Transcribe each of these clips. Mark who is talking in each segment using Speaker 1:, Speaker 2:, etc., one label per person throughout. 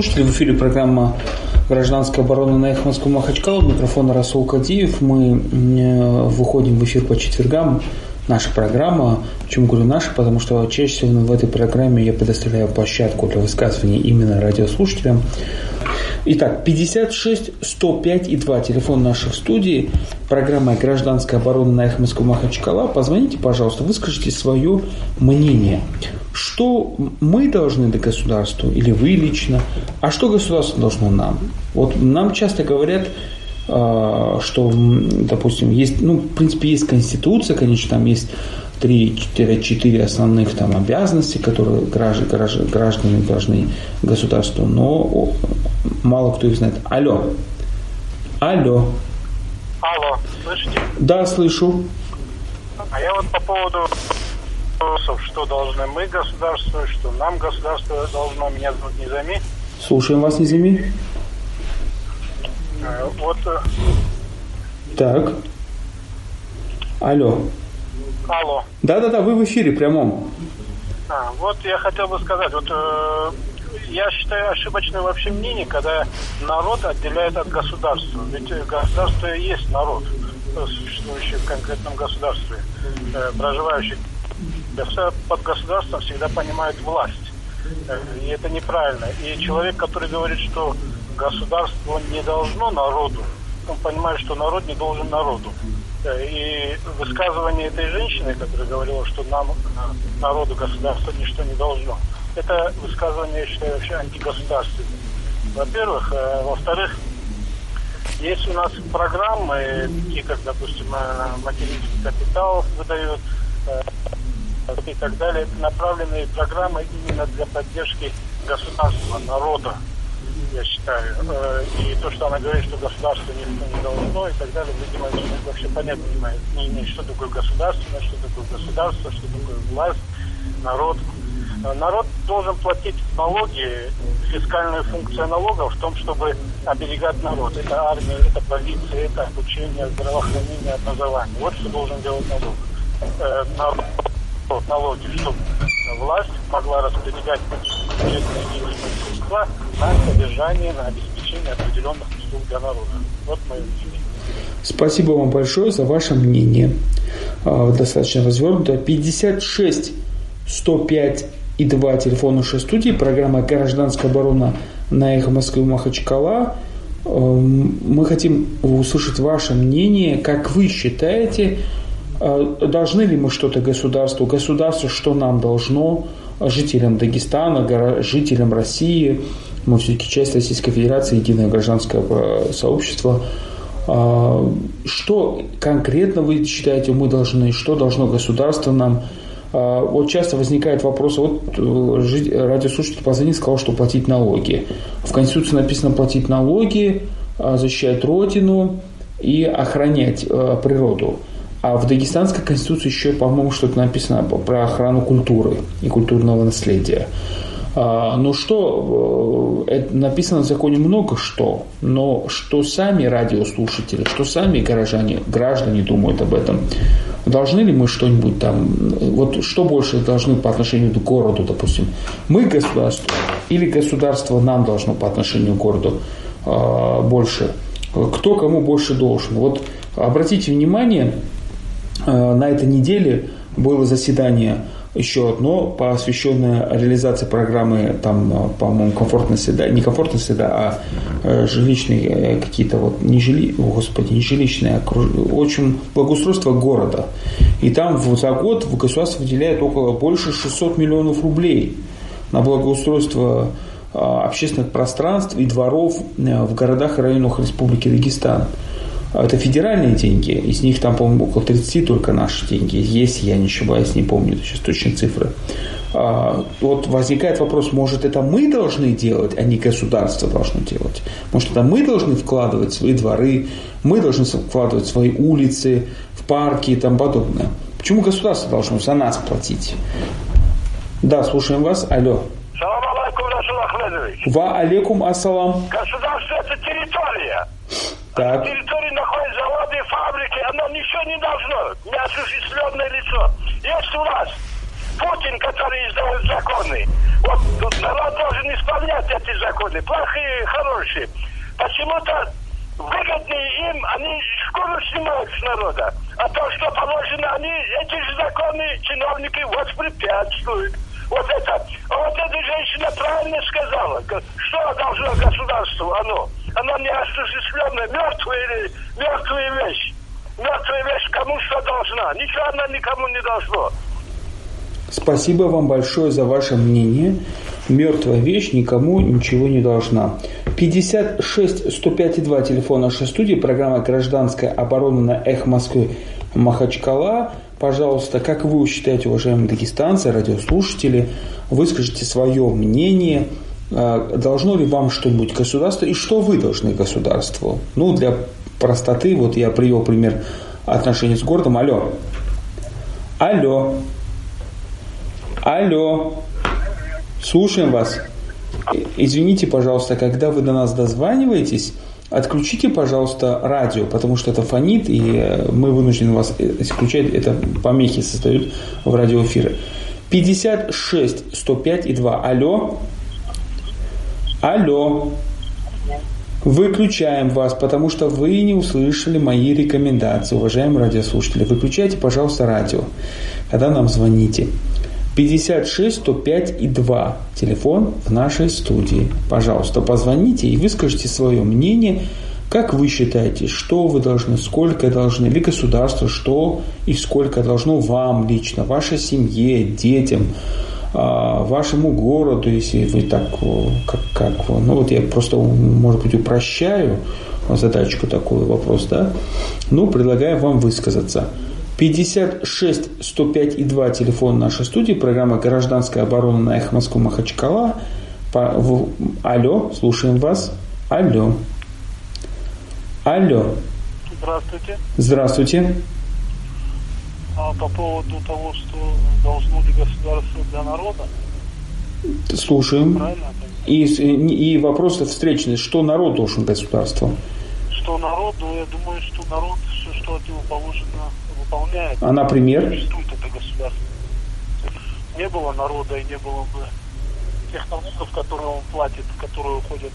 Speaker 1: Слушатели, в эфире программа «Гражданская оборона» на эхо Москвы Махачкала. Микрофон Расул Кадиев. Мы э, выходим в эфир по четвергам. Наша программа. Почему говорю наша? Потому что чаще всего в этой программе я предоставляю площадку для высказывания именно радиослушателям. Итак, 56 105 и 2, телефон нашей студии, программа «Гражданская оборона» на эхо Москвы Махачкала. Позвоните, пожалуйста, выскажите свое мнение. Что мы должны до государства, или вы лично, а что государство должно нам? Вот нам часто говорят, что, допустим, есть, ну, в принципе, есть Конституция, конечно, там есть 3-4 основных там обязанности, которые граждане, граждане должны государству, но мало кто их знает. Алло. Алло.
Speaker 2: Алло, слышите?
Speaker 1: Да, слышу.
Speaker 2: А я вот по поводу вопросов, что должны мы государство, что нам государство должно. Меня зовут Низами.
Speaker 1: Слушаем вас, Низами.
Speaker 2: Э, вот... Э,
Speaker 1: так. Алло.
Speaker 2: Алло.
Speaker 1: Да-да-да, вы в эфире прямом.
Speaker 2: А, вот я хотел бы сказать, вот э, я считаю ошибочным вообще мнение, когда народ отделяет от государства. Ведь государство и есть народ, существующий в конкретном государстве, э, проживающий под государством всегда понимают власть. И это неправильно. И человек, который говорит, что государство не должно народу, он понимает, что народ не должен народу. И высказывание этой женщины, которая говорила, что нам, народу, государство ничто не должно, это высказывание, я считаю, вообще антигосударственное. Во-первых. Э, во-вторых, есть у нас программы, такие как, допустим, э, материнский капитал выдают, э, и так далее, направленные программы именно для поддержки государства, народа, я считаю. Э, и то, что она говорит, что государство не должно и так далее, видимо, вообще понятно не имеет, что такое государственность, что такое государство, что такое власть, народ. Э, народ должен платить налоги, фискальную функцию налогов в том, чтобы оберегать народ. Это армия, это полиция, это обучение, здравоохранение, образование. Вот что должен делать народ. Э, народ налоги, чтобы власть могла распределять бюджетные денежные средства на содержание, на обеспечение определенных услуг для народа. Вот мое мнение.
Speaker 1: Спасибо вам большое за ваше мнение. А, достаточно развернуто. 56 105 и 2 телефон нашей студии. Программа «Гражданская оборона» на эхо Москвы Махачкала. Эм, мы хотим услышать ваше мнение, как вы считаете, а, должны ли мы что-то государству? Государство что нам должно? Жителям Дагестана, жителям России, мы все-таки часть Российской Федерации, единое гражданское э, сообщество. А, что конкретно вы считаете, мы должны, что должно государство нам? А, вот часто возникает вопрос, вот э, радиослушатель позвонил, сказал, что платить налоги. В Конституции написано платить налоги, защищать Родину и охранять э, природу. А в Дагестанской конституции еще, по-моему, что-то написано про охрану культуры и культурного наследия. А, ну что, э, написано в законе много что, но что сами радиослушатели, что сами горожане, граждане думают об этом, должны ли мы что-нибудь там, вот что больше должны по отношению к городу, допустим, мы государство или государство нам должно по отношению к городу а, больше, кто кому больше должен. Вот обратите внимание, на этой неделе было заседание еще одно, посвященное реализации программы, там, э, по-моему, комфортная среда, не комфортная среда, а э, жилищные какие-то вот, не жили, о, господи, не жилищные, а очень благоустройство города. И там за год в государство выделяет около больше 600 миллионов рублей на благоустройство общественных пространств и дворов в городах и районах Республики Дагестан. А это федеральные деньги, из них там, по-моему, около 30 только наши деньги есть, я не ошибаюсь, не помню сейчас точные цифры. А, вот возникает вопрос, может это мы должны делать, а не государство должно делать? Может это мы должны вкладывать свои дворы, мы должны вкладывать свои улицы, в парки и тому подобное? Почему государство должно за нас платить? Да, слушаем вас. Алло.
Speaker 2: Салам алейкум, Расул Ахмедович.
Speaker 1: Ва алейкум ассалам.
Speaker 2: Государство – это территория.
Speaker 1: Так.
Speaker 2: На территории находятся заводы и фабрики, оно ничего не должно, неосуществленное лицо. Есть у нас
Speaker 3: Путин, который издает законы. Вот народ должен исполнять эти законы, плохие, хорошие. Почему-то выгоднее им, они шкуру снимают с народа. А то, что положено, они эти же законы чиновники воспрепятствуют. Вот это, а вот эта женщина правильно сказала, что должно государство, оно. Оно не осуществленная, мертвая мертвая вещь. Мертвая вещь кому что должна. Ничего она никому не должно.
Speaker 1: Спасибо вам большое за ваше мнение. Мертвая вещь никому ничего не должна. 56 105 2 телефон нашей студии, программа «Гражданская оборона» на «Эх Москвы» Махачкала. Пожалуйста, как вы считаете, уважаемые дагестанцы, радиослушатели, выскажите свое мнение. А, должно ли вам что-нибудь государство и что вы должны государству? Ну, для простоты, вот я привел пример отношений с городом. Алло. Алло. Алло. Слушаем вас. Извините, пожалуйста, когда вы до нас дозваниваетесь, отключите, пожалуйста, радио, потому что это фонит, и э, мы вынуждены вас исключать, э, это помехи создают в радиоэфире. 56 105 и 2. Алло. Алло. Выключаем вас, потому что вы не услышали мои рекомендации, уважаемые радиослушатели. Выключайте, пожалуйста, радио, когда нам звоните. 56 105 и 2. Телефон в нашей студии. Пожалуйста, позвоните и выскажите свое мнение. Как вы считаете, что вы должны, сколько должны, или государство, что и сколько должно вам лично, вашей семье, детям, вашему городу, если вы так, как, как ну вот я просто, может быть, упрощаю задачку такой вопрос, да, ну, предлагаю вам высказаться. 56 105 и 2 телефон нашей студии, программа «Гражданская оборона» на Эхо Москвы Махачкала. По, в, алло, слушаем вас. Алло. Алло.
Speaker 3: Здравствуйте.
Speaker 1: Здравствуйте.
Speaker 3: А по поводу того, что должно ли государство для народа?
Speaker 1: Слушаем. Правильно? И, и вопрос встречный, что народ должен государству?
Speaker 3: Что народ, ну, я думаю, что народ, все, что от него положено выполняет.
Speaker 1: А например?
Speaker 3: Существует это государство. Не было народа и не было бы тех налогов, которые он платит, которые уходят,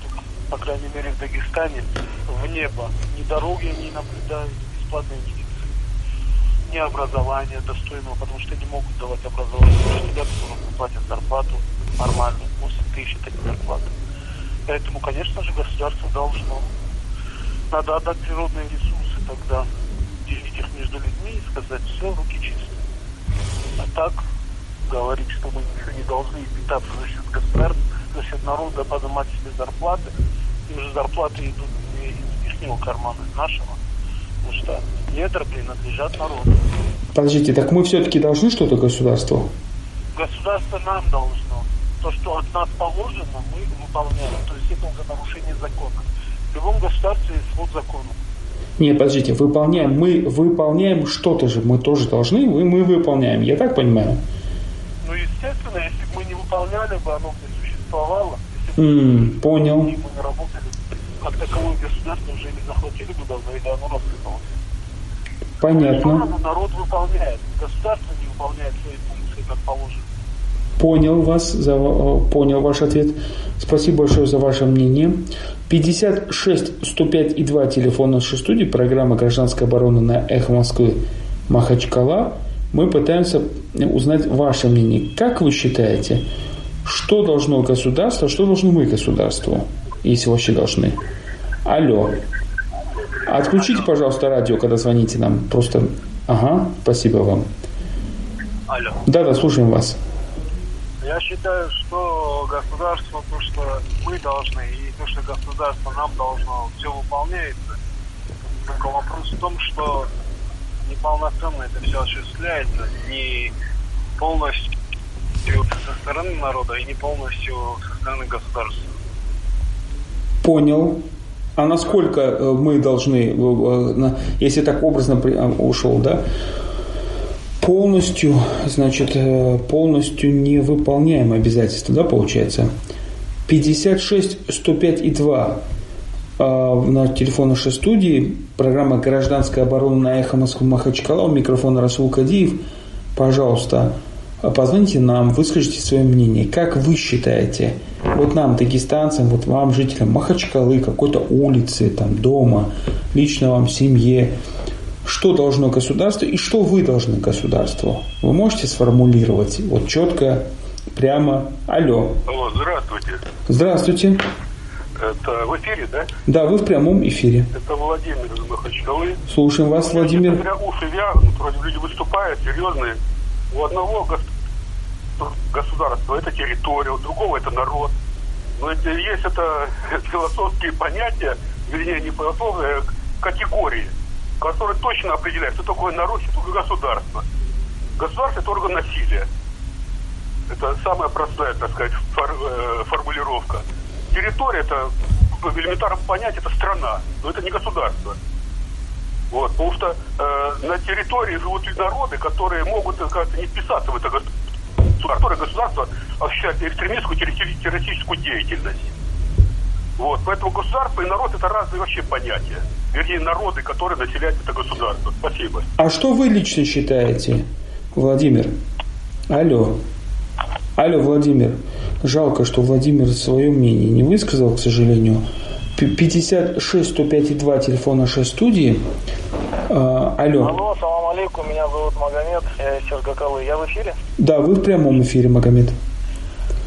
Speaker 3: по крайней мере, в Дагестане, в небо. Ни дороги не наблюдают, ни бесплатной медицины, ни образования достойного, потому что не могут давать образование учителя, которым платят зарплату нормальную, 8 тысяч это не зарплата. Поэтому, конечно же, государство должно. Надо отдать природные ресурсы тогда делить их между людьми и сказать, все, руки чистые. А так говорить, что мы ничего не должны питаться за счет государства, за счет народа поднимать себе зарплаты, им же зарплаты идут не из ихнего кармана, из нашего. Потому что недра принадлежат народу.
Speaker 1: Подождите, так мы все-таки должны что-то государству?
Speaker 3: Государство нам должно. То, что от нас положено, мы выполняем. То есть это уже нарушение закона. В любом государстве есть свод закона.
Speaker 1: Нет, подождите, выполняем, мы выполняем что-то же, мы тоже должны, мы, мы выполняем, я так понимаю?
Speaker 3: Ну, естественно, если бы мы не выполняли бы, оно бы не существовало.
Speaker 1: Если бы mm, понял.
Speaker 3: мы не работали, как таковое государство уже не захватили бы давно, или оно рассыпалось.
Speaker 1: Понятно.
Speaker 3: Но народ выполняет, государство не выполняет свои функции, как положено.
Speaker 1: Понял вас, за, понял ваш ответ. Спасибо большое за ваше мнение. 56 105 и 2 телефон нашей студии, программа «Гражданская оборона» на «Эхо Москвы» Махачкала. Мы пытаемся узнать ваше мнение. Как вы считаете, что должно государство, что должны мы государству, если вообще должны? Алло. Отключите, пожалуйста, радио, когда звоните нам. Просто... Ага, спасибо вам.
Speaker 3: Алло.
Speaker 1: Да-да, слушаем вас.
Speaker 3: Я считаю, что государство, то, что мы должны, и то, что государство нам должно, все выполняется. Только вопрос в том, что неполноценно это все осуществляется, не полностью со стороны народа и не полностью со стороны государства.
Speaker 1: Понял. А насколько э, мы должны, э, э, если так образно ушел, да, полностью, значит, полностью не выполняем обязательства, да, получается? 56 105 и 2 а, на телефон нашей студии, программа «Гражданская оборона» на эхо Москвы Махачкала, у микрофона Расул Кадиев. Пожалуйста, позвоните нам, выскажите свое мнение. Как вы считаете, вот нам, дагестанцам, вот вам, жителям Махачкалы, какой-то улицы, там, дома, лично вам, семье, что должно государство и что вы должны государству? Вы можете сформулировать вот четко, прямо. Алло.
Speaker 4: Алло, здравствуйте.
Speaker 1: Здравствуйте.
Speaker 4: Это в эфире, да?
Speaker 1: Да, вы в прямом эфире.
Speaker 4: Это Владимир из Махачкалы.
Speaker 1: Слушаем вас, Владимир.
Speaker 4: Зря уши вянут, вроде люди выступают, серьезные. У одного гос- государства это территория, у другого это народ. Но есть это философские понятия, вернее, не философские, а категории, которые точно определяют, что такое народ, что такое государство. Государство – это орган насилия. Это самая простая, так сказать, фор- э, формулировка. Территория – это, в элементарном понятии, это страна, но это не государство. Вот, потому что э, на территории живут народы, которые могут как-то не вписаться в это государство, которое государство осуществляет экстремистскую террористи- террористическую деятельность. Вот, поэтому государство и народ это разные вообще понятия. Вернее, народы, которые населяют это государство. Спасибо.
Speaker 1: А что вы лично считаете, Владимир? Алло. Алло, Владимир. Жалко, что Владимир свое мнение не высказал, к сожалению. П- 56 105 и 2 телефон нашей студии. А, алло.
Speaker 5: Алло, салам алейкум, меня зовут Магомед, я из Сергакалы. Я в эфире?
Speaker 1: Да, вы в прямом эфире, Магомед.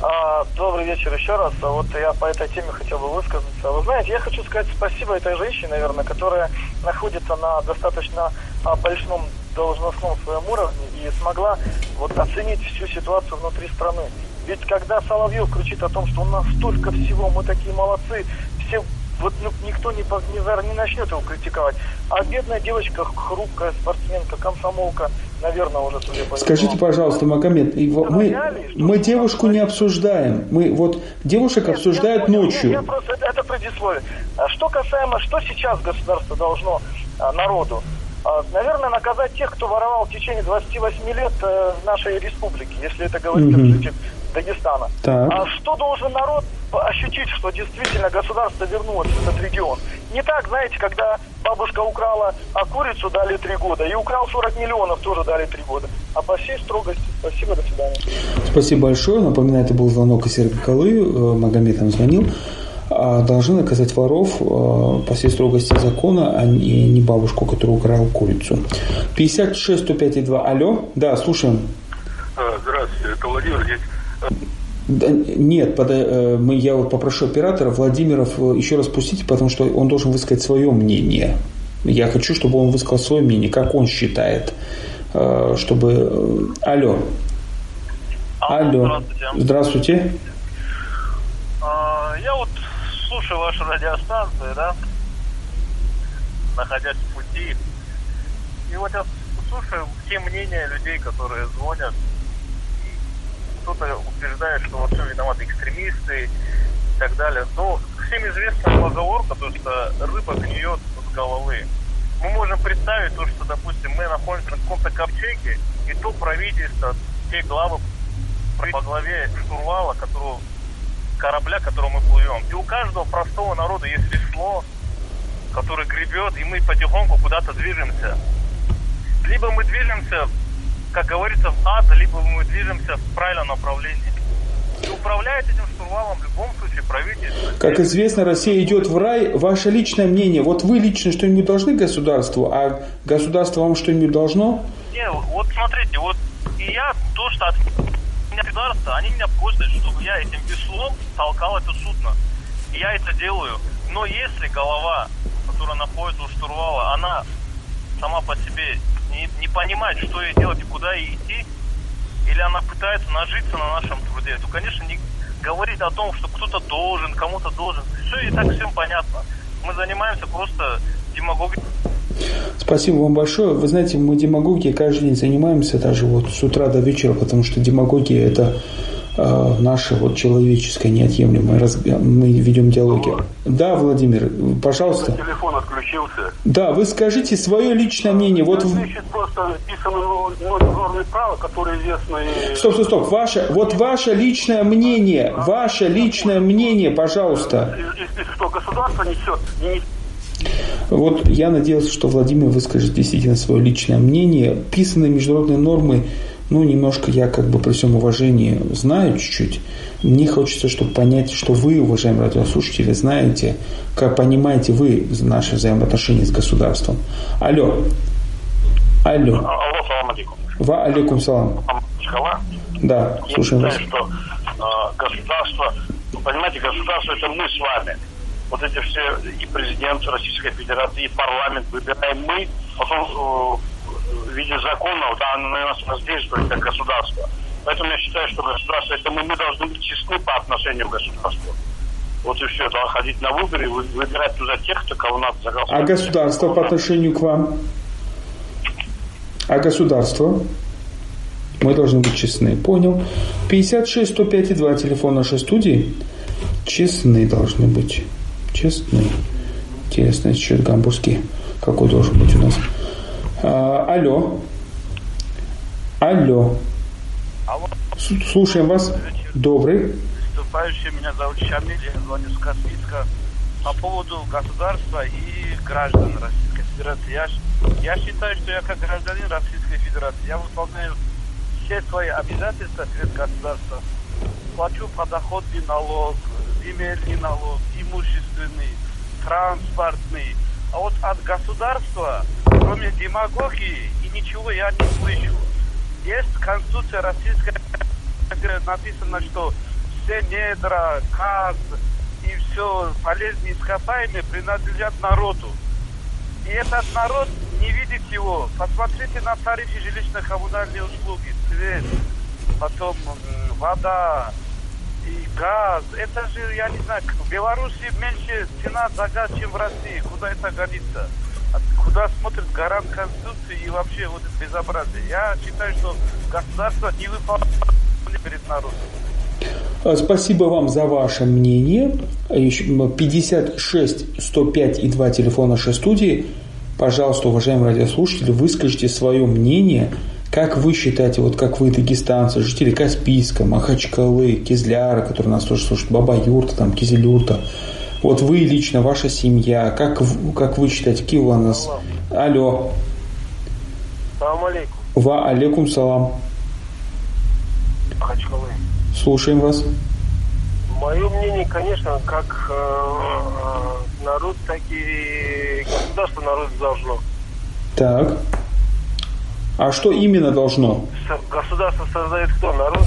Speaker 5: А, добрый вечер еще раз. А Вот я по этой теме хотел бы высказаться. Вы знаете, я хочу сказать спасибо этой женщине, наверное, которая находится на достаточно а, большом должностном своем уровне и смогла вот оценить всю ситуацию внутри страны. Ведь когда Соловьев кричит о том, что у нас столько всего, мы такие молодцы, все вот ну, никто не, не, не начнет его критиковать. А бедная девочка, хрупкая спортсменка, комсомолка, наверное, уже судя по
Speaker 1: Скажите, пожалуйста, Магомед, вот мы, мы девушку не обсуждаем. Мы вот девушек
Speaker 5: Нет,
Speaker 1: обсуждают
Speaker 5: я
Speaker 1: ночью.
Speaker 5: Я, я просто, это, предисловие. А Что касаемо, что сейчас государство должно а, народу? А, наверное, наказать тех, кто воровал в течение 28 лет э, в нашей республике, если это говорить
Speaker 1: Мгм.
Speaker 5: житель Дагестана.
Speaker 1: Так.
Speaker 5: А что должен народ ощутить, что действительно государство вернулось в этот регион? Не так, знаете, когда бабушка украла а курицу, дали три года, и украл 40 миллионов, тоже дали три года. А по всей строгости. Спасибо, до свидания.
Speaker 1: Спасибо большое. Напоминаю, это был звонок из Сергоколы. Э, Магомед нам звонил. А, Должны наказать воров э, по всей строгости закона, а не бабушку, которая украла курицу. 56 105 и 2. Алло? Да, слушаем.
Speaker 4: А, Здравствуйте, это Владимир здесь.
Speaker 1: Да, нет, пода- э, мы, я вот попрошу оператора Владимиров э, еще раз пустите, потому что он должен высказать свое мнение. Я хочу, чтобы он высказал свое мнение, как он считает, э, чтобы... Алло. Алло.
Speaker 6: здравствуйте.
Speaker 1: Здравствуйте.
Speaker 6: А, Я вот слушаю ваши радиостанции, да, находясь в пути. И вот я слушаю все мнения людей, которые звонят. Кто-то утверждает, что во всем виноваты экстремисты и так далее. Но всем известна поговорка, то, что рыба гниет с головы. Мы можем представить то, что, допустим, мы находимся на каком-то ковчеге, и то правительство, те главы по главе штурвала, которого корабля, которым мы плывем. И у каждого простого народа есть весло, которое гребет, и мы потихоньку куда-то движемся. Либо мы движемся, как говорится, в ад, либо мы движемся в правильном направлении. И управляет этим штурвалом в любом случае правительство.
Speaker 1: Как известно, Россия идет в рай. Ваше личное мнение. Вот вы лично что-нибудь должны государству, а государство вам что-нибудь должно?
Speaker 6: Не, вот смотрите, вот и я то, что от меня государство, они меня просят, чтобы я этим веслом толкал это судно. И я это делаю. Но если голова, которая находится у штурвала, она сама по себе не, не понимает, что ей делать и куда ей идти, или она пытается нажиться на нашем труде, то, конечно, не говорить о том, что кто-то должен, кому-то должен. Все и так всем понятно. Мы занимаемся просто демагогией.
Speaker 1: Спасибо вам большое. Вы знаете, мы демагогией каждый день занимаемся, даже вот с утра до вечера, потому что демагогия – это наше вот человеческое неотъемлемое. Мы ведем диалоги. Да, Владимир, пожалуйста.
Speaker 4: Телефон отключился.
Speaker 1: Да, вы скажите свое личное мнение. Вот
Speaker 4: Значит, просто права, и-
Speaker 1: Стоп, стоп, стоп. Ваше, вот ваше личное мнение, ваше личное мнение, пожалуйста.
Speaker 4: Из- из- что государство несет, не
Speaker 1: Вот я надеялся, что Владимир выскажет действительно свое личное мнение. Писанные международные нормы ну, немножко я как бы при всем уважении знаю чуть-чуть. Мне хочется, чтобы понять, что вы, уважаемые радиослушатели, знаете, как понимаете вы наши взаимоотношения с государством. Алло. Алло.
Speaker 7: Алло, салам алейкум.
Speaker 1: Ва алейкум салам. Да, слушаем
Speaker 7: Я
Speaker 1: вас.
Speaker 7: считаю, что э, государство, понимаете, государство это мы с вами. Вот эти все и президент Российской Федерации, и парламент выбираем мы, потом э, в виде законов, да, на нас воздействует как государство. Поэтому я считаю, что государство это мы, мы должны быть честны по отношению к государству. Вот и все, да, ходить на выборы, выбирать туда тех, кто кого надо
Speaker 1: А
Speaker 7: заголосовать.
Speaker 1: государство по отношению к вам? А государство? Мы должны быть честны. Понял. 56 105 и 2 телефон нашей студии. Честны должны быть. Честны. Интересно, счет гамбургский. Какой должен быть у нас? А, алло. Алло.
Speaker 6: Алло,
Speaker 1: Слушаем вас. Добрый.
Speaker 6: выступающий, меня зовут Шамиль, я звоню с Каспийска. По поводу государства и граждан Российской Федерации. Я, я считаю, что я как гражданин Российской Федерации, я выполняю все свои обязательства перед государством. Плачу подоходный налог, земельный налог, имущественный, транспортный. А вот от государства, кроме демагогии, и ничего я не слышу. Есть Конституция Российской написано, что все недра, газ и все полезные ископаемые принадлежат народу. И этот народ не видит его. Посмотрите на тарифы жилищно-коммунальные услуги, свет, потом вода и газ. Это же, я не знаю, в Беларуси меньше цена за газ, чем в России. Куда это годится? А Куда смотрит гарант Конституции и вообще вот это безобразие? Я считаю, что государство не выполняет перед народом.
Speaker 1: А, Спасибо вам за ваше мнение. А еще, м, 56 105 и 2 телефон нашей студии. Пожалуйста, уважаемые радиослушатели, выскажите свое мнение. Как вы считаете, вот как вы, дагестанцы, жители Каспийска, Махачкалы, Кизляра, которые нас тоже слушают, Баба-Юрта, там, Кизилюрта, вот вы лично, ваша семья, как, как вы считаете, какие у нас... Алло.
Speaker 8: Салам алейкум.
Speaker 1: Ва алейкум салам.
Speaker 8: Махачкалы.
Speaker 1: Слушаем вас.
Speaker 8: Мое мнение, конечно, как э, народ, так и государство народ должно.
Speaker 1: Так. А что именно должно?
Speaker 8: Государство создает кто? Народ?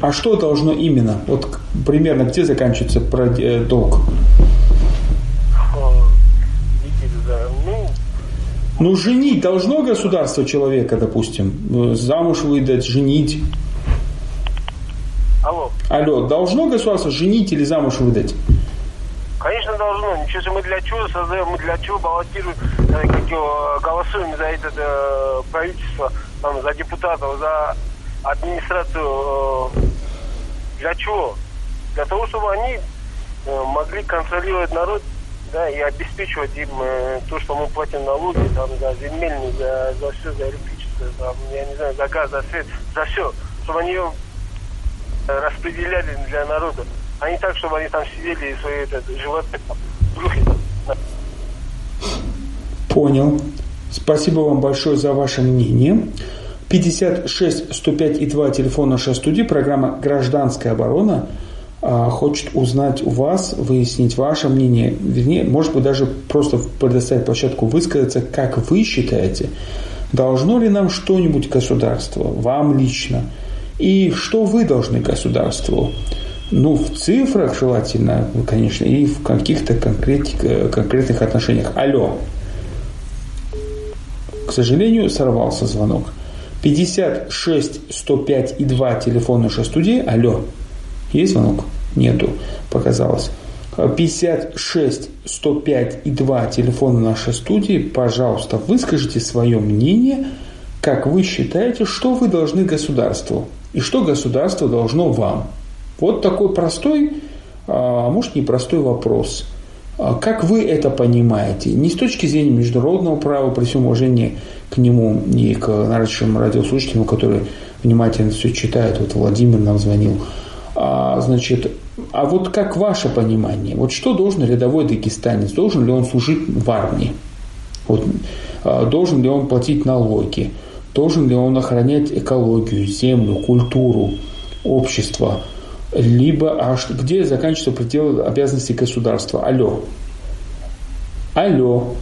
Speaker 1: А что должно именно? Вот примерно где заканчивается э, долг?
Speaker 8: Э, видите, да. Ну,
Speaker 1: Ну, женить должно государство человека, допустим, э, замуж выдать, женить.
Speaker 8: алло.
Speaker 1: Алло, должно государство женить или замуж выдать?
Speaker 8: Конечно, должно. Ничего себе, мы для чего создаем, мы для чего баллотируем, э, как его, голосуем за это э, правительство, там, за депутатов, за администрацию. э, для чего? Для того, чтобы они э, могли контролировать народ, да, и обеспечивать им э, то, что мы платим налоги, там, за земельные, за, за все, за электричество, там, я не знаю, за газ, за свет, за все, чтобы они э, распределяли для народа, а не так, чтобы они там сидели и свои это, животы там, брюхи.
Speaker 1: Понял. Спасибо вам большое за ваше мнение. 56 105 и 2 телефон нашей студии, программа «Гражданская оборона» хочет узнать у вас, выяснить ваше мнение, вернее, может быть, даже просто предоставить площадку высказаться, как вы считаете, должно ли нам что-нибудь государство, вам лично, и что вы должны государству? Ну, в цифрах желательно, конечно, и в каких-то конкретик- конкретных отношениях. Алло. К сожалению, сорвался звонок. 56 105 и 2 телефон нашей студии. Алло. Есть звонок? Нету. Показалось. 56 105 и 2 телефона нашей студии. Пожалуйста, выскажите свое мнение, как вы считаете, что вы должны государству и что государство должно вам. Вот такой простой, а может непростой вопрос. А Как вы это понимаете? Не с точки зрения международного права, при всем уважении к нему и к нашим радиослушателям, которые внимательно все читают. Вот Владимир нам звонил. А, значит, а вот как ваше понимание? Вот что должен рядовой дагестанец? Должен ли он служить в армии? Вот, а, должен ли он платить налоги? Должен ли он охранять экологию, землю, культуру, общество? Либо, а где заканчиваются пределы обязанностей государства? Алло. Алло.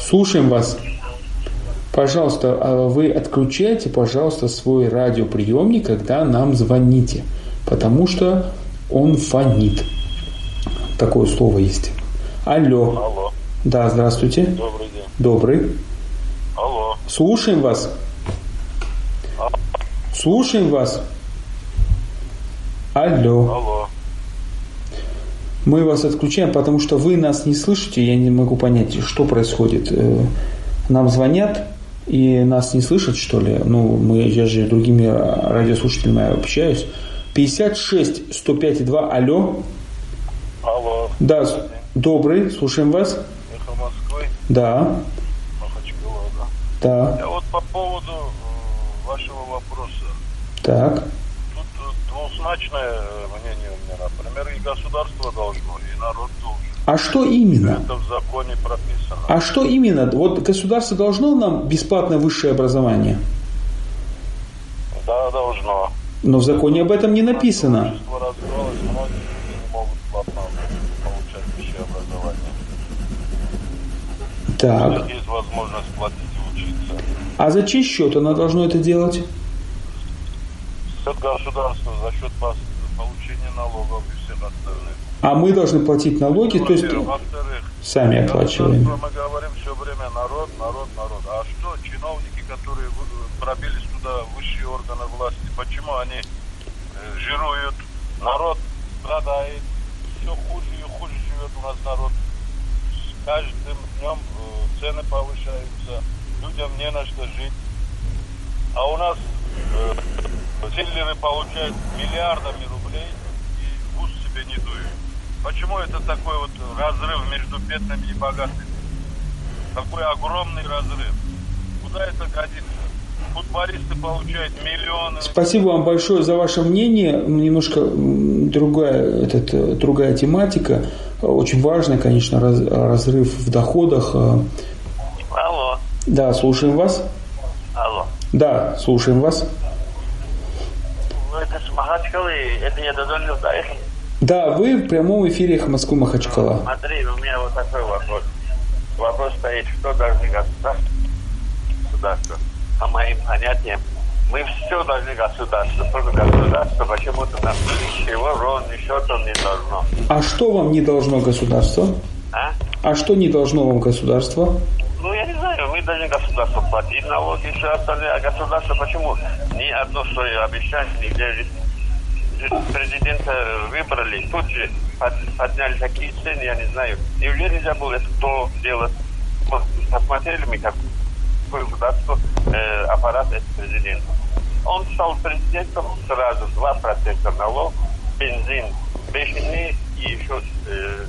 Speaker 1: Слушаем вас. Пожалуйста, а вы отключайте, пожалуйста, свой радиоприемник, когда нам звоните, потому что он фонит. Такое слово есть. Алло.
Speaker 9: Алло.
Speaker 1: Да, здравствуйте.
Speaker 9: Добрый день.
Speaker 1: Добрый.
Speaker 9: Алло.
Speaker 1: Слушаем вас. Слушаем вас. Алло.
Speaker 9: Алло.
Speaker 1: Мы вас отключаем, потому что вы нас не слышите. Я не могу понять, что происходит. Э, нам звонят и нас не слышат, что ли? Ну, мы, я же другими радиослушателями общаюсь. 56 105 и 2. Алло.
Speaker 9: Алло.
Speaker 1: Да, добрый. Слушаем вас.
Speaker 9: Эхо Москвы.
Speaker 1: Да.
Speaker 9: Махачкала, да.
Speaker 1: Да.
Speaker 9: Я вот по поводу э, вашего вопроса.
Speaker 1: Так.
Speaker 9: Тут э, двузначное э, мнение у меня. Например, и государство должно, и народ.
Speaker 1: А что именно?
Speaker 9: Это в законе прописано.
Speaker 1: А что именно? Вот государство должно нам бесплатное высшее образование?
Speaker 9: Да, должно.
Speaker 1: Но в законе об этом не написано. Так.
Speaker 9: Есть возможность платить и учиться.
Speaker 1: А за чей счет она должна это делать?
Speaker 9: Счет государства за счет пос- получения налогов и всех остальных.
Speaker 1: А мы должны платить налоги, то есть сами оплачиваем.
Speaker 9: мы говорим все время народ, народ, народ. А что чиновники, которые пробились туда высшие органы власти, почему они э, жируют? Народ страдает, все хуже и хуже живет у нас народ. С каждым днем э, цены повышаются, людям не на что жить. А у нас э, дилеры получают миллиардами рублей и в ус себе не дуют. Почему это такой вот разрыв между бедными и богатыми? Такой огромный разрыв. Куда это годится? Футболисты получают миллионы.
Speaker 1: Спасибо вам большое за ваше мнение. Немножко другая, этот, э, другая тематика. Очень важный, конечно, раз- разрыв в доходах. Э,
Speaker 9: Алло,
Speaker 1: Да, слушаем вас.
Speaker 9: алло.
Speaker 1: Да, слушаем вас.
Speaker 9: Ну, это с Махачкалы, это я дозвонил до их.
Speaker 1: Да, вы в прямом эфире «Эхо Москвы Махачкала».
Speaker 9: Смотри, у меня вот такой вопрос. Вопрос стоит, что должны государство, государство. По моим понятиям, мы все должны государство, только государство почему-то нам ничего ровно счетом не должно.
Speaker 1: А что вам не должно государство?
Speaker 9: А?
Speaker 1: А что не должно вам государство?
Speaker 9: Ну, я не знаю, мы должны государству платить налоги все остальное. А государство почему ни одно свое обещание нигде президента выбрали, тут же под- подняли такие цены, я не знаю. Неужели нельзя было это то? Вот, посмотрели мы, как государство, э, аппарат это президент. Он стал президентом сразу 2% налог, бензин, бешеный и еще э,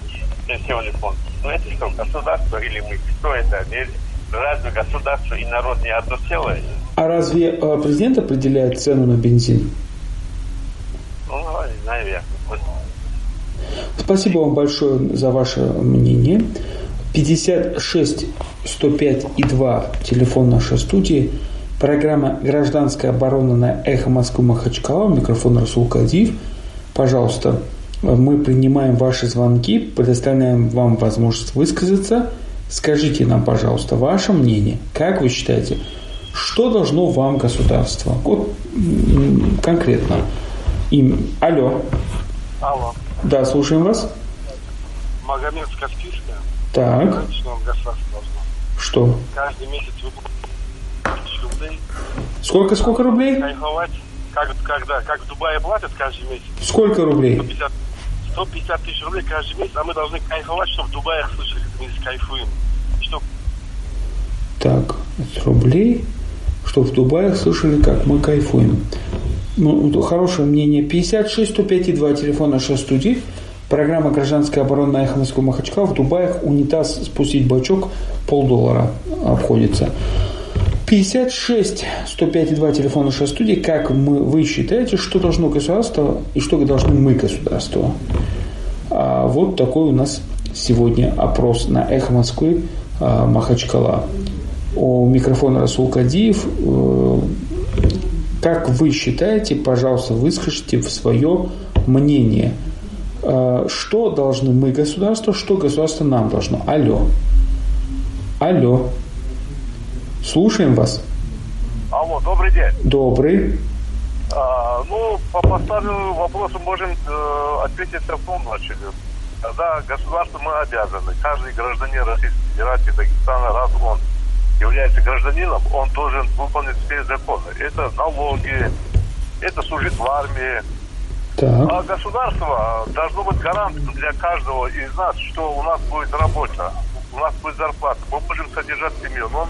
Speaker 9: пенсионный фонд. Ну это что, государство или мы? Кто это? Разве государство и народ не одно целое?
Speaker 1: А разве э, президент определяет цену на бензин?
Speaker 9: Вот.
Speaker 1: Спасибо вам большое за ваше мнение. 56 105 и 2 телефон нашей студии. Программа «Гражданская оборона» на «Эхо Москвы Махачкала». Микрофон Расул Кадиев. Пожалуйста, мы принимаем ваши звонки, предоставляем вам возможность высказаться. Скажите нам, пожалуйста, ваше мнение. Как вы считаете, что должно вам государство? Вот конкретно. Им. Алло.
Speaker 2: Алло.
Speaker 1: Да, слушаем вас.
Speaker 2: Магомед Каспийская.
Speaker 1: Так, что?
Speaker 2: Каждый месяц рублей.
Speaker 1: Сколько, сколько рублей?
Speaker 2: Кайфовать. Как, когда, как в Дубае платят каждый месяц.
Speaker 1: Сколько рублей?
Speaker 2: 150, 150 тысяч рублей каждый месяц, а мы должны кайфовать, чтобы в Дубае слышали, как мы здесь кайфуем. Что
Speaker 1: Так, рублей, чтобы в Дубае слышали, как мы кайфуем. Ну, хорошее мнение. 56 105 и 2 телефон нашей студии. Программа «Гражданская оборона» на Эхо Москвы Махачкала. В Дубаях унитаз спустить бачок полдоллара обходится. 56 105 и 2 телефон нашей студии. Как мы, вы считаете, что должно государство и что должны мы государству? А вот такой у нас сегодня опрос на Эхо Москвы а, Махачкала. У микрофона Расул Кадиев. Как вы считаете, пожалуйста, выскажите в свое мнение. Э, что должны мы государство, что государство нам должно? Алло. Алло. Слушаем вас.
Speaker 9: Алло, добрый день.
Speaker 1: Добрый.
Speaker 9: А, ну, по поставленному вопросу можем э, ответить в том значит, Когда государство мы обязаны, каждый гражданин Российской Федерации, Дагестана, раз он является гражданином, он должен выполнить все законы. Это налоги, это служить в армии. Так. А государство должно быть гарантом для каждого из нас, что у нас будет работа, у нас будет зарплата, мы можем содержать семью. Но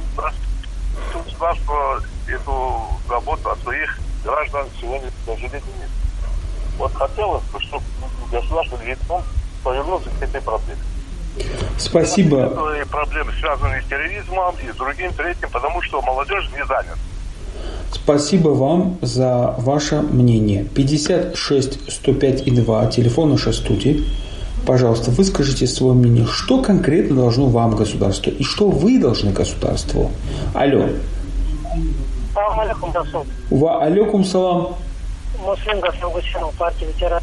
Speaker 9: государство эту заботу о своих граждан сегодня, к сожалению, нет. Вот хотелось бы, чтобы государство лицом повернулся к этой проблеме.
Speaker 1: Спасибо.
Speaker 9: И проблемы, связанные с терроризмом и с другим, третьим, потому что молодежь не занята.
Speaker 1: Спасибо вам за ваше мнение. 56 105 и 2, телефон нашей студии. Пожалуйста, выскажите свое мнение. Что конкретно должно вам государство и что вы должны государству? Алло. Ва алейкум салам.
Speaker 10: Муслим Гасан Гусинов, партия ветеран.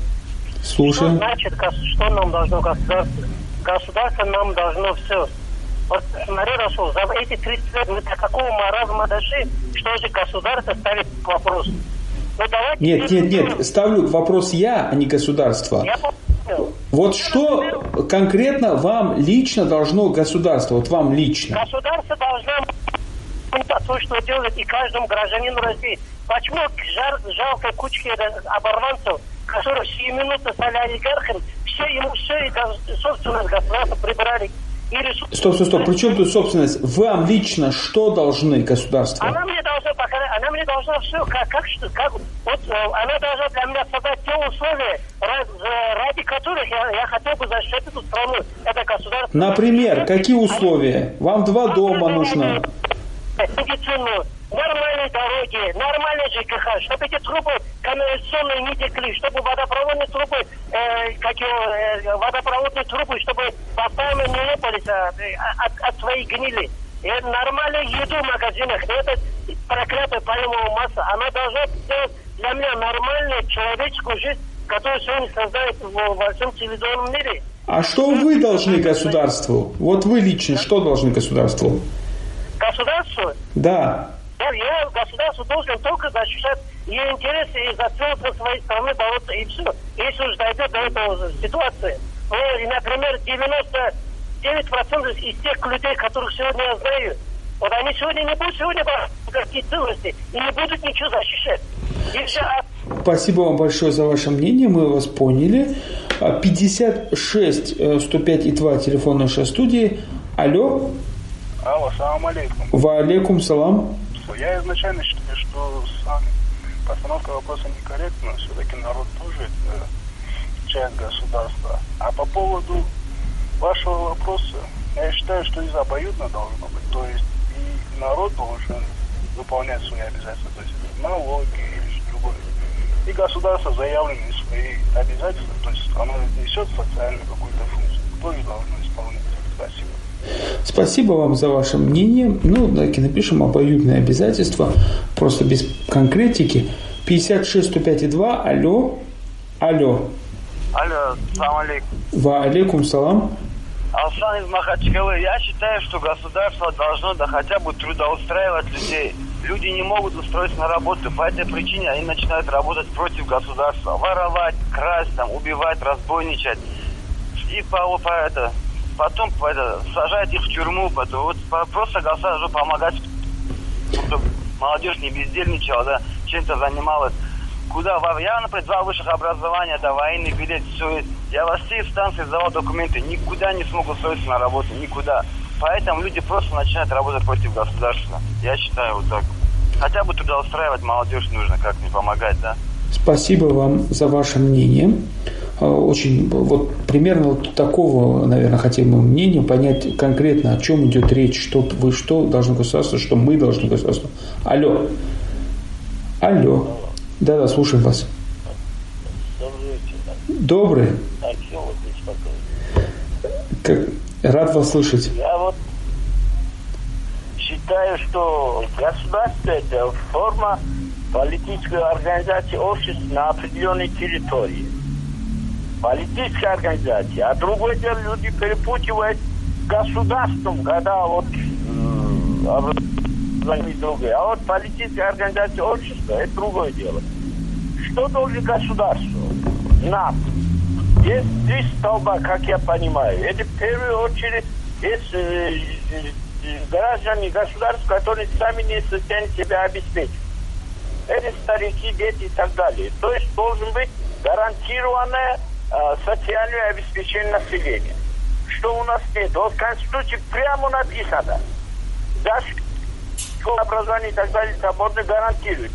Speaker 1: Слушаем.
Speaker 10: Что значит, что нам должно государство? Государство нам должно все. Вот смотри, Расул, за эти 30 лет мы до какого маразма дошли, что же государство ставит к вопросу?
Speaker 1: Ну, давайте нет, нет, нет, ставлю вопрос я, а не государство. Я понял. Вот что конкретно вам лично должно государство, вот вам лично?
Speaker 10: Государство должно то, что делает и каждому гражданину России. Почему жар, жалкой кучке оборванцев, которые сиюминутно стали олигархами, все ему все и собственность государства прибрали
Speaker 1: Стоп, стоп, стоп. Причем тут собственность? Вам лично что должны государство?
Speaker 10: Она мне должна показать, она мне должна все, как, как, как вот э, она должна для меня создать те условия, ради которых я, я хотел бы защитить эту страну, это государство.
Speaker 1: Например, какие условия? Вам два дома нужно
Speaker 10: медицину, нормальные дороги, нормальные ЖКХ, чтобы эти трубы канализационные не текли, чтобы водопроводные трубы, э, как его, э, водопроводные трубы, чтобы постоянно не лопались а, от, от своей гнили. И нормальную еду в магазинах, это проклятая пальмовая масса, она должна сделать для меня нормальную человеческую жизнь, которую сегодня создает во всем телевизионном мире.
Speaker 1: А что вы должны государству? Вот вы лично что должны государству?
Speaker 10: Государству?
Speaker 1: Да.
Speaker 10: Я, я государство должен только защищать ее интересы и за целостность своей страны бороться, и все. Если уж дойдет до этой ситуации. Ну, и, например, 99% из тех людей, которых сегодня я знаю, вот они сегодня не будут сегодня какие ценности и не будут ничего защищать.
Speaker 1: Спасибо вам большое за ваше мнение, мы вас поняли. 56 105 и 2 телефон нашей студии. Алло.
Speaker 11: Алло, салам алейкум.
Speaker 1: Ва алейкум салам.
Speaker 11: Я изначально считаю, что сам постановка вопроса некорректна. Все-таки народ тоже это часть государства. А по поводу вашего вопроса, я считаю, что из обоюдно должно быть. То есть и народ должен выполнять свои обязательства, то есть налоги или другое. И государство заявленные свои обязательства, то есть оно несет социальную какую-то функцию, тоже должно исполнять. Спасибо.
Speaker 1: Спасибо вам за ваше мнение. Ну, давайте напишем обоюдные обязательства, просто без конкретики. 56 105 и 2. Алло. Алло.
Speaker 12: Алло, салам алейкум.
Speaker 1: Ва алейкум салам.
Speaker 12: Алсан из Махачкалы. Я считаю, что государство должно да хотя бы трудоустраивать людей. Люди не могут устроиться на работу. По этой причине они начинают работать против государства. Воровать, красть, там, убивать, разбойничать. И по, по это, потом это, сажать их в тюрьму, потом, вот просто государство помогать, чтобы молодежь не бездельничала, да, чем-то занималась. Куда? Я, например, два высших образования, да, военный билет, все. Я во всей станции сдавал документы, никуда не смог устроиться на работу, никуда. Поэтому люди просто начинают работать против государства. Я считаю вот так. Хотя бы туда устраивать молодежь нужно, как не помогать, да.
Speaker 1: Спасибо вам за ваше мнение. А, очень вот примерно вот такого, наверное, хотим мы мнения понять конкретно, о чем идет речь, что вы что должны государство, что мы должны государство. Алло. Алло. Да-да, слушаем вас. Добрый. Как, рад вас слышать.
Speaker 12: Я вот
Speaker 13: считаю, что государство это форма политической организации общества на определенной территории. Политическая организация. А другое дело, люди перепутывают государством, когда вот образование другое. А вот политическая организация общества это другое дело. Что должен государство? Нам. Есть три столба, как я понимаю. Это в первую очередь есть э, э, граждане государства, которые сами не в состоянии себя обеспечить. Это старики, дети и так далее. То есть должен быть гарантированное э, социальное обеспечение населения. Что у нас нет. Вот в Конституции прямо написано. Да, школа образование и так далее свободно гарантирует.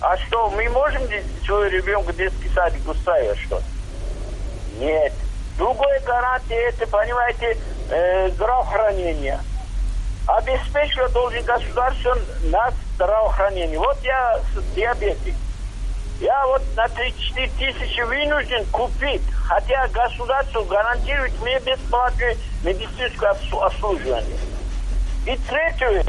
Speaker 13: А что, мы можем своего ребенка в детский садик устраивать что? Нет. Другой гарантия это, понимаете, э, здравоохранение. Обеспечивать должен государство на здравоохранение. Вот я диабетик. Я вот на 34 тысячи вынужден купить, хотя государство гарантирует мне бесплатное медицинское обслуживание. И третье,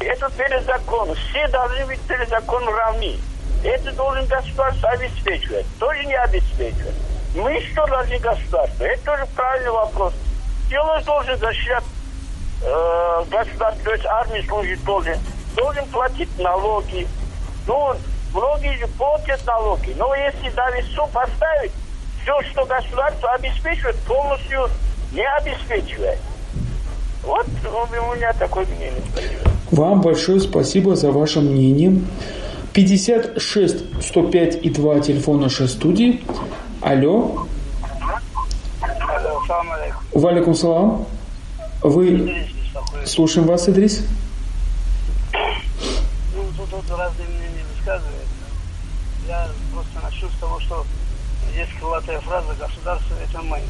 Speaker 13: это перед законом. Все должны быть перед законом равны. Это должен государство обеспечивать. Тоже не обеспечивать. Мы что должны государство? Это тоже правильный вопрос. Человек должен защищать э, государство, то есть армия служит должен. Должен платить налоги. Ну, многие же платят налоги. Но если на весу поставить, все, что государство обеспечивает, полностью не обеспечивает. Вот у меня такое мнение.
Speaker 1: Вам большое спасибо за ваше мнение. 56 105 и 2 телефон нашей студии. Алло.
Speaker 14: Алло, салам алейкум.
Speaker 1: Валикум салам. Вы...
Speaker 14: Идрис.
Speaker 1: Слушаем вас, Идрис.
Speaker 14: Ну, тут, тут разные мнения высказываются. Я просто начну с того, что есть крылатая фраза «государство – это мы».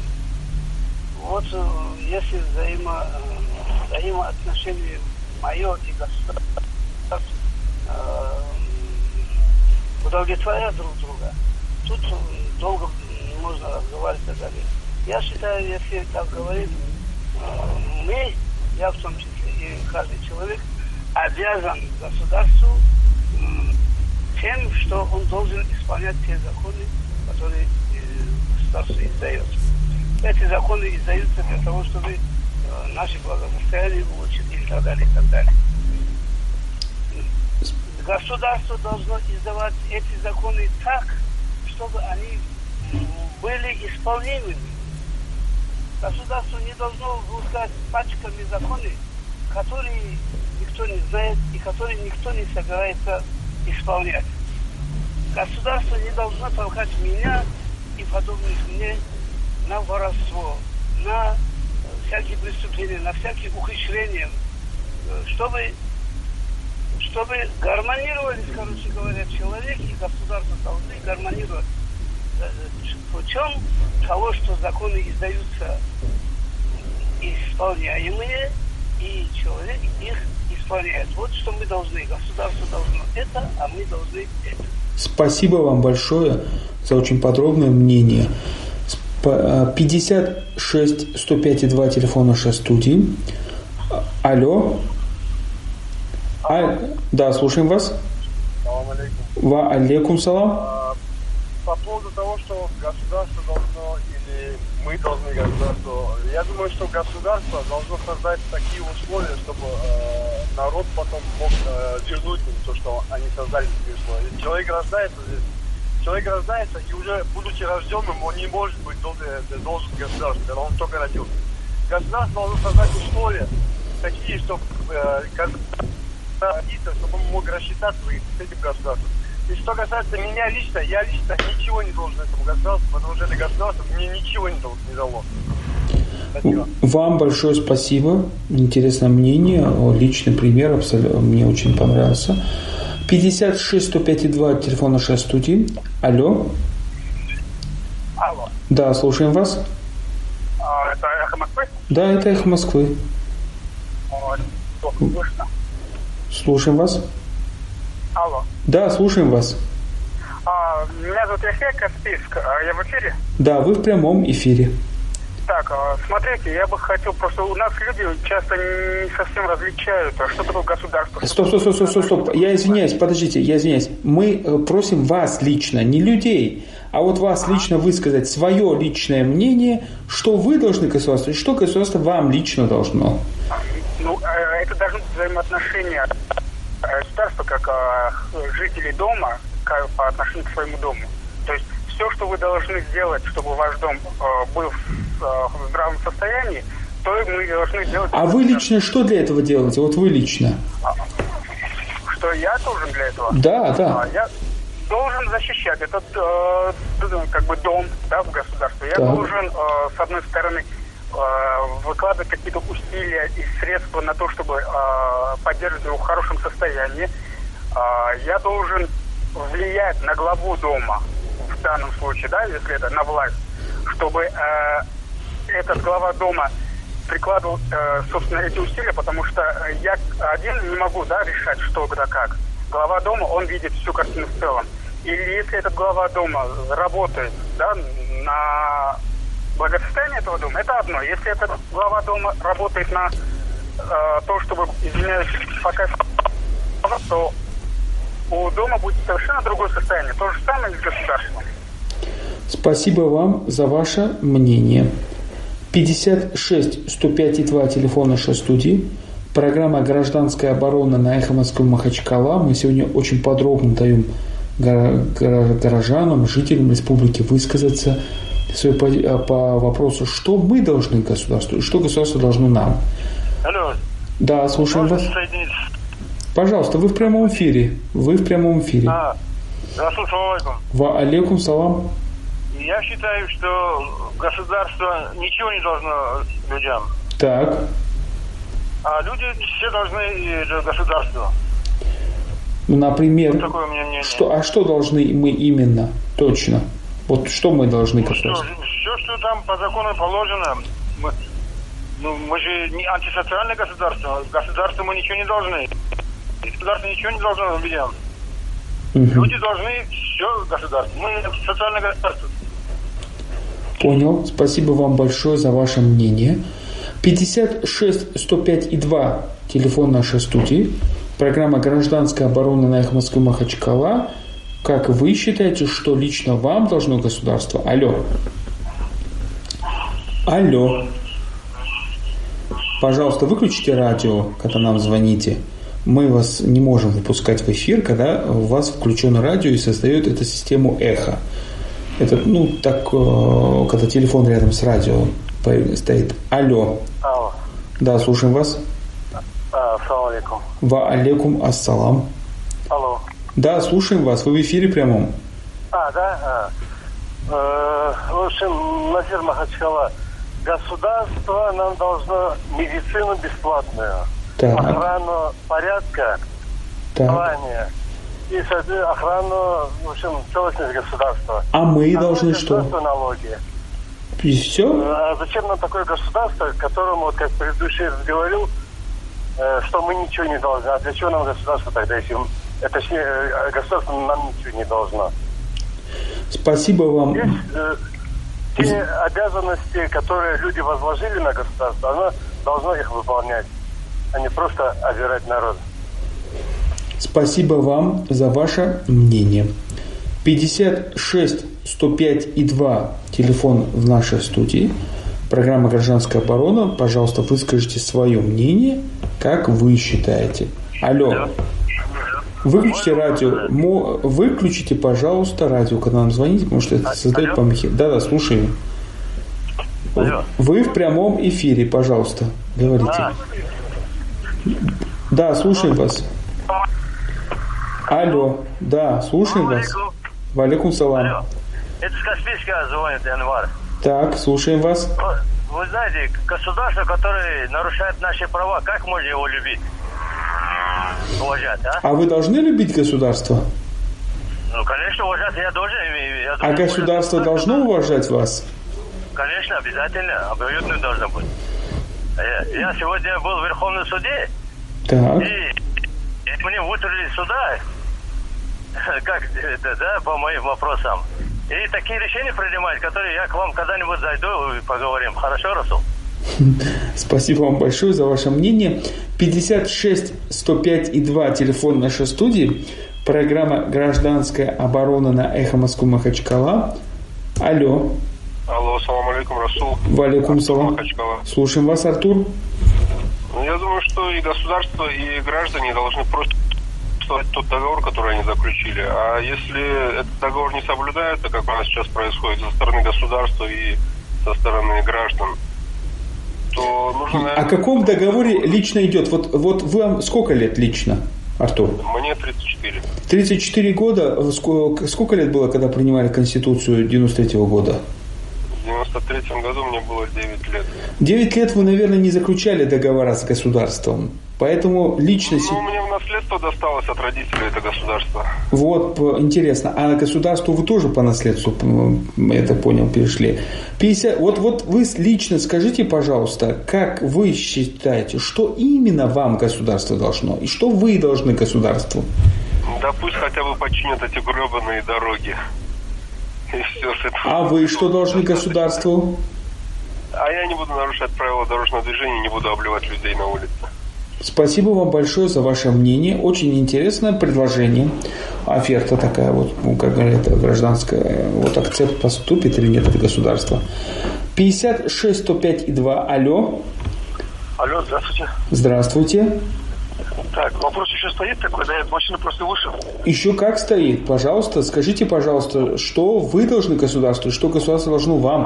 Speaker 14: Вот э, если взаимо, э, взаимоотношения мое и государство э, удовлетворяют друг друга, тут э, долго можно разговаривать и так. Я считаю, если так говорить, э, мы, я в том числе и каждый человек, обязан государству м, тем, что он должен исполнять те законы, которые э, государство издает. Эти законы издаются для того, чтобы э, наше благосостояние улучшить и так далее, и так далее. Государство должно издавать эти законы так, чтобы они были исполнимыми. Государство не должно выпускать пачками законы, которые никто не знает и которые никто не собирается исполнять. Государство не должно толкать меня и подобных мне на воровство, на всякие преступления, на всякие ухищрения, чтобы, чтобы гармонировались, короче говоря, человек и государство должны гармонировать э, путем того, что законы издаются исполняемые, и человек их исполняет. Вот что мы должны. Государство должно это, а мы должны это.
Speaker 1: Спасибо вам большое за очень подробное мнение. Сп- э, 56 105 и 2 телефон нашей студии. А- Алло. А, да, слушаем вас.
Speaker 15: Салам алейкум.
Speaker 1: Ва алейкум салам.
Speaker 15: А, По поводу того, что государство должно или мы должны государство, я думаю, что государство должно создать такие условия, чтобы э, народ потом мог э, вернуть им то, что они создали. Ведь человек рождается здесь, человек рождается и уже будучи рожденным, он не может быть должен, должен государству, он только родился. Государство должно создать условия такие, чтобы э, родиться, чтобы он мог рассчитаться с этим государством. И что касается меня лично, я лично ничего не должен этому государству, потому что это государство мне ничего не, дал- не дало. Спасибо.
Speaker 1: Вам большое спасибо. Интересное мнение. Личный пример абсолютно мне очень понравился. 56 105 и 2 телефон нашей студии. Алло.
Speaker 15: Алло.
Speaker 1: Да, слушаем вас.
Speaker 15: А, это эхо Москвы?
Speaker 1: Да, это их Москвы.
Speaker 15: А, слышно?
Speaker 1: Слушаем вас.
Speaker 15: Алло.
Speaker 1: Да, слушаем вас.
Speaker 15: А, меня зовут Яхия Каспийск. А я в эфире?
Speaker 1: Да, вы в прямом эфире.
Speaker 16: Так, а, смотрите, я бы хотел просто... У нас люди часто не совсем различают, а что такое государство.
Speaker 1: Стоп, стоп, стоп, стоп, стоп, стоп. Я извиняюсь, подождите, я извиняюсь. Мы э, просим вас лично, не людей, а вот вас лично высказать свое личное мнение, что вы должны государству, и что государство вам лично должно.
Speaker 16: Ну, э, это должны быть взаимоотношения э, государства как жителей дома по отношению к своему дому. То есть все, что вы должны сделать, чтобы ваш дом э, был в, э, в здравом состоянии, то мы должны сделать.
Speaker 1: А вы лично что для этого делаете? Вот вы лично.
Speaker 16: Что я должен для этого?
Speaker 1: Да, да.
Speaker 16: А, Я должен защищать этот э, д- как бы дом да, в государстве. Я
Speaker 1: Так.
Speaker 16: должен, э, с одной стороны, э, выкладывать какие-то усилия и средства на то, чтобы э, поддерживать его в хорошем состоянии. А, я должен влиять на главу дома в данном случае, да, если это на власть, чтобы э, этот глава дома прикладывал, э, собственно, эти усилия, потому что я один не могу, да, решать, что, когда, как. Глава дома, он видит всю картину в целом. Или если этот глава дома работает, да, на благосостояние этого дома, это одно. Если этот глава дома работает на э, то, чтобы, извиняюсь, пока то у дома будет совершенно другое состояние. То же самое и с государством.
Speaker 1: Спасибо вам за ваше мнение. 56 105 и 2 телефон нашей студии. Программа «Гражданская оборона» на Эхо Москвы Махачкала. Мы сегодня очень подробно даем горо- горо- горожанам, жителям республики высказаться а, по вопросу, что мы должны государству что государство должно нам.
Speaker 9: Алло,
Speaker 1: Да, слушаем
Speaker 9: можно
Speaker 1: вас. Пожалуйста, вы в прямом эфире. Вы в прямом эфире.
Speaker 9: А, здравствуйте, салам алейкум.
Speaker 1: Ва алейкум салам.
Speaker 9: Я считаю, что государство ничего не должно людям,
Speaker 1: Так,
Speaker 9: а люди все должны для государства.
Speaker 1: ну, например,
Speaker 9: Вот такое у меня мнение.
Speaker 1: что, а что должны мы именно, точно? Вот что мы должны
Speaker 9: Что,
Speaker 1: государству?
Speaker 9: все, что там по закону положено, мы, ну, мы же не антисоциальное государство. Государству мы ничего не должны. Государство ничего не должно людям.
Speaker 1: Мгм.
Speaker 9: Люди должны все государство. Мы антисоциальное государство.
Speaker 1: Понял. Спасибо вам большое за ваше мнение. 56 105 и 2 телефон нашей студии. Программа «Гражданская оборона» на Эхо Москвы Махачкала. Как вы считаете, что лично вам должно государство? Алло. Алло. Пожалуйста, выключите радио, когда нам звоните. Мы вас не можем выпускать в эфир, когда у вас включено радио и создает эту систему эхо. Это, ну, так, э, когда телефон рядом с радио стоит. Алло.
Speaker 8: Алло.
Speaker 1: Да, слушаем вас.
Speaker 8: А, Ассаламу алейкум.
Speaker 1: Ва алейкум ассалам.
Speaker 8: Алло.
Speaker 1: Да, слушаем вас. Вы в эфире прямом.
Speaker 8: А, да? А. Э, в общем, Назир Махачкала, государство нам должно медицину бесплатную,
Speaker 1: Так.
Speaker 8: охрану порядка,
Speaker 1: Так.
Speaker 8: плане и охрану, в общем, целостность государства.
Speaker 1: А мы
Speaker 8: А
Speaker 1: должны что?
Speaker 8: налоги.
Speaker 1: И все?
Speaker 8: А зачем нам такое государство, которому, вот как предыдущий говорил, э, что мы ничего не должны. А для чего нам государство тогда, если м- э, точнее, э, государство нам ничего не должно?
Speaker 1: Спасибо вам.
Speaker 8: Есть э, те обязанности, которые люди возложили на государство, оно должно их выполнять, а не просто озирать народ.
Speaker 1: Спасибо вам за ваше мнение. 56 105 и 2 телефон в нашей студии. Программа «Гражданская оборона». Пожалуйста, выскажите свое мнение, как вы считаете. Алло. Выключите радио. Мо- Выключите, пожалуйста, радио, когда нам звоните, потому что это создает помехи. Да-да, слушаем. Вы в прямом эфире, пожалуйста, говорите. Да, слушаем вас. Алло, да, слушаем вас. Валикум салам.
Speaker 17: Это с Каспийска звонит Январ.
Speaker 1: Так, слушаем вас.
Speaker 17: Вы знаете, государство, которое нарушает наши права, как можно его любить? Уважать, а?
Speaker 1: А вы должны любить государство?
Speaker 17: Ну, конечно, уважать я должен. я
Speaker 1: А
Speaker 17: должен
Speaker 1: государство должно уважать вас?
Speaker 17: Конечно, обязательно. Обоюдно должно быть. Я, сегодня был в Верховном суде,
Speaker 1: Так.
Speaker 17: и, и мне вытерли суда, как это, да, по моим вопросам. И такие решения принимать, которые я к вам когда-нибудь зайду и поговорим. Хорошо, Расул?
Speaker 1: Спасибо вам большое за ваше мнение. 56 105 и 2 телефон нашей студии. Программа «Гражданская оборона» на «Эхо Москвы Махачкала». Алло.
Speaker 18: Алло, салам алейкум, Расул.
Speaker 1: Валикум салам. Слушаем вас, Артур.
Speaker 18: Ну, я думаю, что и государство, и граждане должны просто тот договор, который они заключили. А если этот договор не соблюдается, как у нас сейчас происходит со стороны государства и со стороны граждан, то нужно, наверное...
Speaker 1: О каком договоре лично идет? Вот, вот вам сколько лет лично, Артур?
Speaker 18: Мне 34.
Speaker 1: 34 года. Сколько, сколько лет было, когда принимали Конституцию 93 -го года?
Speaker 18: В 93 году мне было 9 лет.
Speaker 1: 9 лет вы, наверное, не заключали договора с государством. Поэтому личность...
Speaker 18: Ну, мне в наследство досталось от родителей это государство.
Speaker 1: Вот, интересно. А на государство вы тоже по наследству, это понял, перешли. 50... Вот, вот вы лично скажите, пожалуйста, как вы считаете, что именно вам государство должно? И что вы должны государству?
Speaker 18: Да пусть хотя бы починят эти гребаные дороги. И все с этого.
Speaker 1: А вы что должны государству?
Speaker 18: А я не буду нарушать правила дорожного движения, не буду обливать людей на улице.
Speaker 1: Спасибо вам большое за ваше мнение. Очень интересное предложение. Оферта такая вот, ну, как говорят, гражданская. Вот акцепт поступит или нет от государства. 56 105 и 2. Алло.
Speaker 19: Алло, здравствуйте.
Speaker 1: Здравствуйте.
Speaker 19: Так, вопрос еще стоит такой, да, я машину просто вышел.
Speaker 1: Еще как стоит. Пожалуйста, скажите, пожалуйста, что вы должны государству, что государство должно вам?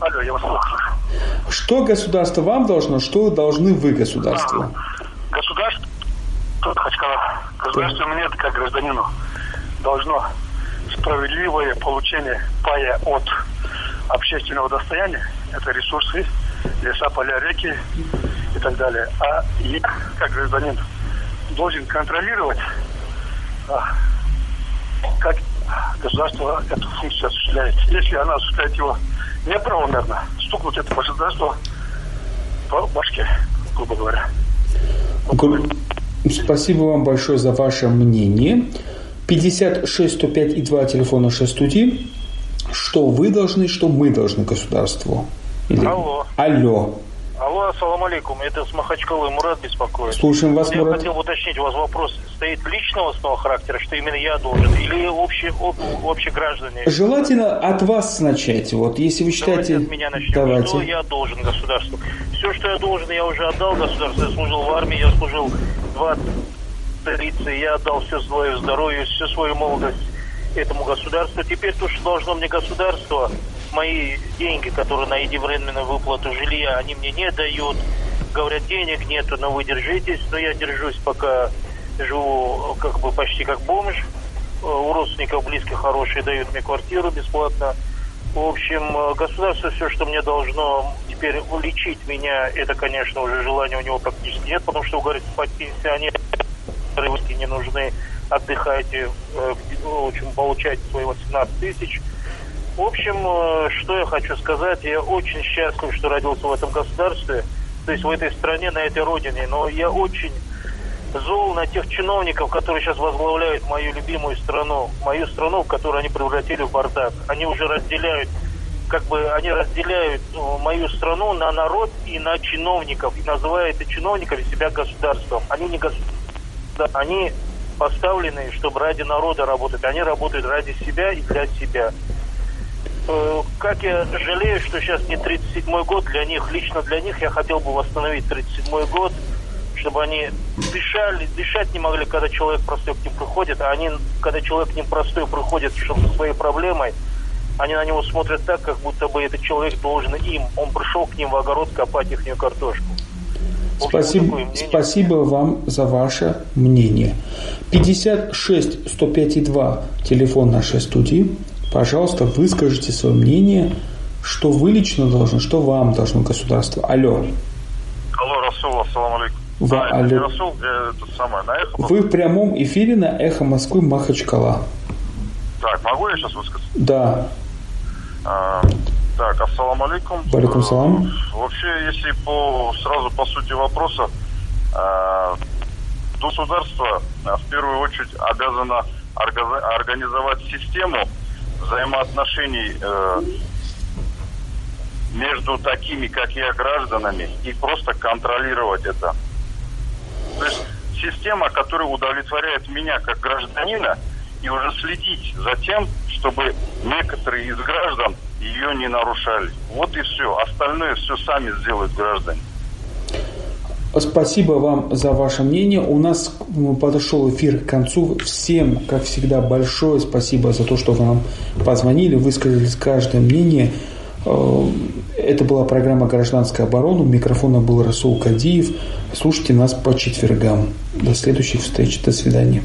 Speaker 19: Алло, я вас слушаю.
Speaker 1: Что государство вам должно, что должны вы государству?
Speaker 19: Государство, тут Хачкала, государство мне, как гражданину, должно справедливое получение пая от общественного достояния, это ресурсы, леса, поля, реки и так далее. А я, как гражданин, должен контролировать, а, как государство эту функцию осуществляет. Если она осуществляет его неправомерно, стукнуть это государство по башке, грубо говоря.
Speaker 1: Спасибо вам большое за ваше мнение. 56 105 и 2 телефона 6 студии. Что вы должны, что мы должны государству?
Speaker 6: Или... Алло.
Speaker 1: Алло.
Speaker 6: Алло, ассалам алейкум. Это с Махачкалы Мурат беспокоит.
Speaker 1: Слушаем вас,
Speaker 6: Я
Speaker 1: Мурат.
Speaker 6: хотел уточнить, у вас вопрос стоит личного снова характера, что именно я должен, или общий, об, общеграждане?
Speaker 1: Желательно от вас начать. Вот, если вы считаете...
Speaker 6: Давайте от меня начнем.
Speaker 1: Давайте.
Speaker 6: Что я должен государству? Все, что я должен, я уже отдал государству. Я служил в армии, я служил 20 столицы, я отдал все свое здоровье, всю свою молодость этому государству. Теперь то, что должно мне государство, мои деньги, которые на единовременную выплату жилья, они мне не дают. Говорят, денег нету, но вы держитесь. Но я держусь, пока живу как бы почти как бомж. У родственников близких хорошие дают мне квартиру бесплатно. В общем, государство все, что мне должно теперь уличить меня, это, конечно, уже желания у него практически нет, потому что, говорит, пенсионеры не нужны, отдыхайте, э, в общем, получайте свои 18 тысяч. В общем, э, что я хочу сказать, я очень счастлив, что родился в этом государстве, то есть в этой стране, на этой родине, но я очень зол на тех чиновников, которые сейчас возглавляют мою любимую страну, мою страну, которую они превратили в бардак. Они уже разделяют, как бы они разделяют э, мою страну на народ и на чиновников, и называют и чиновниками себя государством. Они не государство, они поставлены, чтобы ради народа работать. Они работают ради себя и для себя. Э, Как я жалею, что сейчас не 37-й год для них, лично для них я хотел бы восстановить 37-й год, чтобы они дышали, дышать не могли, когда человек простой к ним приходит, а они, когда человек к ним простой приходит чтобы со своей проблемой, они на него смотрят так, как будто бы этот человек должен им. Он пришел к ним в огород копать их картошку.
Speaker 1: Спасибо, спасибо вам за ваше мнение. 56 105 и 2 телефон нашей студии. Пожалуйста, выскажите свое мнение, что вы лично должны, что вам должно государство. Алло.
Speaker 15: Алло, Расул, ассаламу алейкум.
Speaker 1: Вы,
Speaker 15: а, это
Speaker 1: алло.
Speaker 15: Расул, где это самое, на эхо?
Speaker 1: Вы в прямом эфире на Эхо Москвы Махачкала.
Speaker 15: Так, могу я сейчас высказаться?
Speaker 1: Да.
Speaker 15: А, так, ассаламу алейкум.
Speaker 1: Валикум салам.
Speaker 15: Э, Вообще, если по сразу по сути вопроса, э, государство э, в первую очередь обязано орга- организовать систему
Speaker 7: взаимоотношений э, между такими, как я, гражданами и просто контролировать это. То есть система, которая удовлетворяет меня как гражданина, и уже следить за тем, чтобы некоторые из граждан ее не нарушали. Вот и все. Остальное все сами сделают граждане.
Speaker 1: Спасибо вам за ваше мнение. У нас подошел эфир к концу. Всем, как всегда, большое спасибо за то, что вы нам позвонили, высказали каждое мнение. Э, это была программа «Гражданская оборона». У микрофона был Расул Кадиев. Слушайте нас по четвергам. До следующих встреч. До свидания.